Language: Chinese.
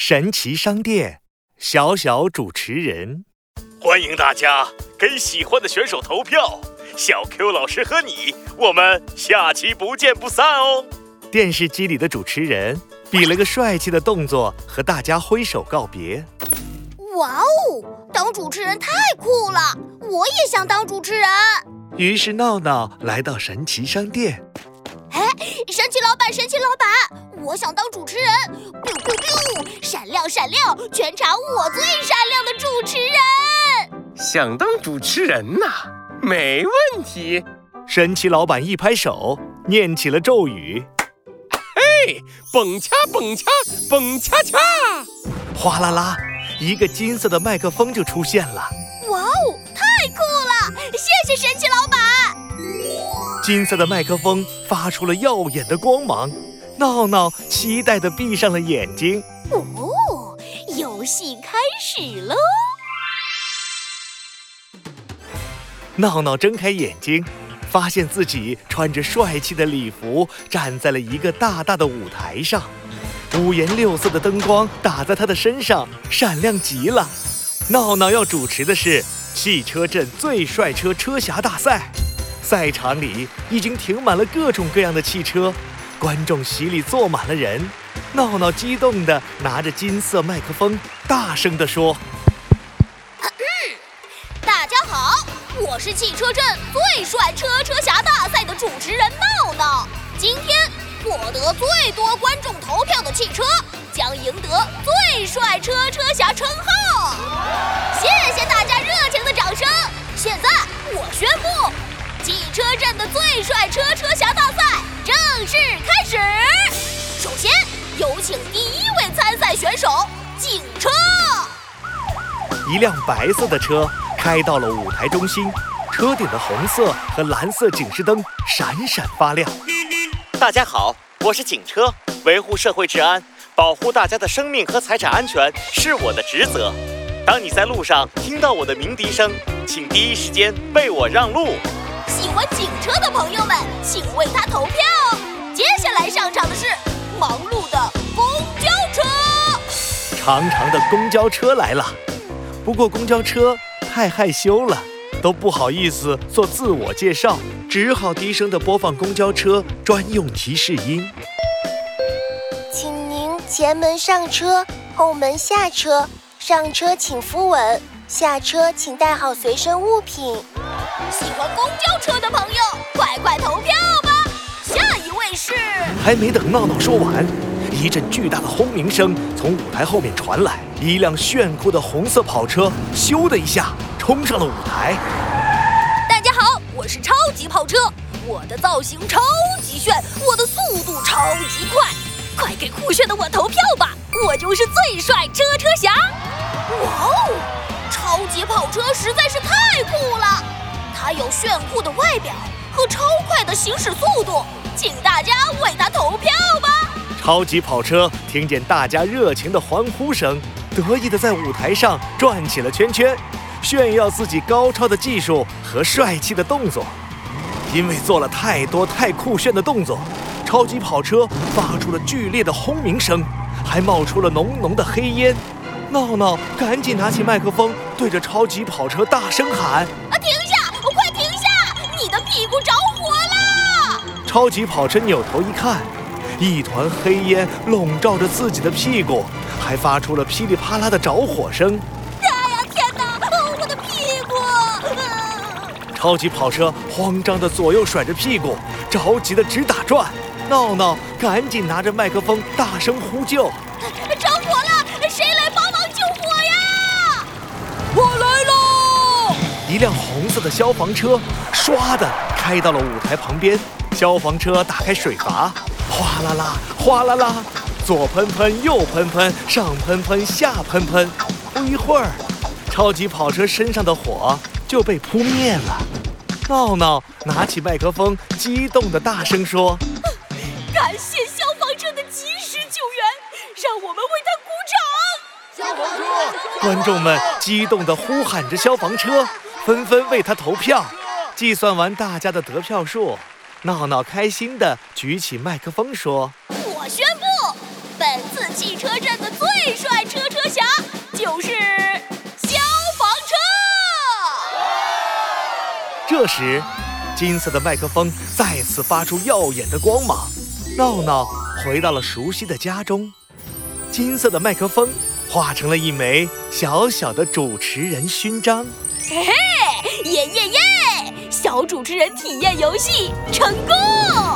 神奇商店，小小主持人，欢迎大家给喜欢的选手投票。小 Q 老师和你，我们下期不见不散哦。电视机里的主持人比了个帅气的动作，和大家挥手告别。哇哦，当主持人太酷了！我也想当主持人。于是闹闹来到神奇商店。哎，神奇老板，神奇老板，我想当主持人。biu biu biu，闪亮闪亮，全场我最闪亮的主持人。想当主持人呐？没问题。神奇老板一拍手，念起了咒语：“嘿，蹦恰蹦恰蹦恰恰！”哗啦啦，一个金色的麦克风就出现了。金色的麦克风发出了耀眼的光芒，闹闹期待地闭上了眼睛。哦，游戏开始喽！闹闹睁开眼睛，发现自己穿着帅气的礼服，站在了一个大大的舞台上，五颜六色的灯光打在他的身上，闪亮极了。闹闹要主持的是汽车镇最帅车车侠大赛，赛场里已经停满了各种各样的汽车，观众席里坐满了人。闹闹激动地拿着金色麦克风，大声地说。大家好我是汽车镇最帅车车侠大赛的主持人闹闹。今天获得最多观众投票的汽车将赢得最帅车车侠称号。谢谢大家热情的掌声。现在我宣布，汽车镇的最帅车车侠大赛正式开始。首先有请第一位参赛选手警车。一辆白色的车。开到了舞台中心，车顶的红色和蓝色警示灯闪闪发亮。大家好，我是警车，维护社会治安，保护大家的生命和财产安全是我的职责。当你在路上听到我的鸣笛声，请第一时间为我让路。喜欢警车的朋友们，请为他投票。接下来上场的是忙碌的公交车。长长的公交车来了，不过公交车。太害羞了，都不好意思做自我介绍，只好低声的播放公交车专用提示音。请您前门上车，后门下车。上车请扶稳，下车请带好随身物品。喜欢公交车的朋友，快快投票吧！下一位是……还没等闹闹说完，一阵巨大的轰鸣声从舞台后面传来，一辆炫酷的红色跑车咻的一下。冲上了舞台！大家好，我是超级跑车，我的造型超级炫，我的速度超级快，快给酷炫的我投票吧！我就是最帅车车侠！哇哦，超级跑车实在是太酷了，它有炫酷的外表和超快的行驶速度，请大家为它投票吧！超级跑车听见大家热情的欢呼声，得意的在舞台上转起了圈圈。炫耀自己高超的技术和帅气的动作，因为做了太多太酷炫的动作，超级跑车发出了剧烈的轰鸣声，还冒出了浓浓的黑烟。闹闹赶紧拿起麦克风，对着超级跑车大声喊：“啊，停下！的屁股着火了！”超级跑车扭头一看，一团黑烟笼罩着自己的屁股，还发出了噼里啪啦的着火声。哎呀，天哪！我的屁股超级跑车慌张的左右甩着屁股，着急的直打转。闹闹赶紧拿着麦克风大声呼救：“着火了，谁来帮忙救火呀？”我来喽！一辆红色的消防车唰的开到了舞台旁边。消防车打开水阀，哗啦啦，哗啦啦，左喷喷，右喷喷，上喷喷，下喷喷。不一会儿，超级跑车身上的火。就被扑灭了。闹闹拿起麦克风，激动的大声说：“ 感谢消防车的及时救援，让我们为他鼓掌！”消防车，观众们激动的呼喊着消防车，纷纷为他投票。计算完大家的得票数闹闹开心地举起麦克风说我宣布本次汽车站的最帅车车侠就是消防车！这时金色的麦克风再次发出耀眼的光芒闹闹回到了熟悉的家中。金色的麦克风化成了一枚小小的主持人勋章。嘿嘿耶耶耶主持人体验游戏成功。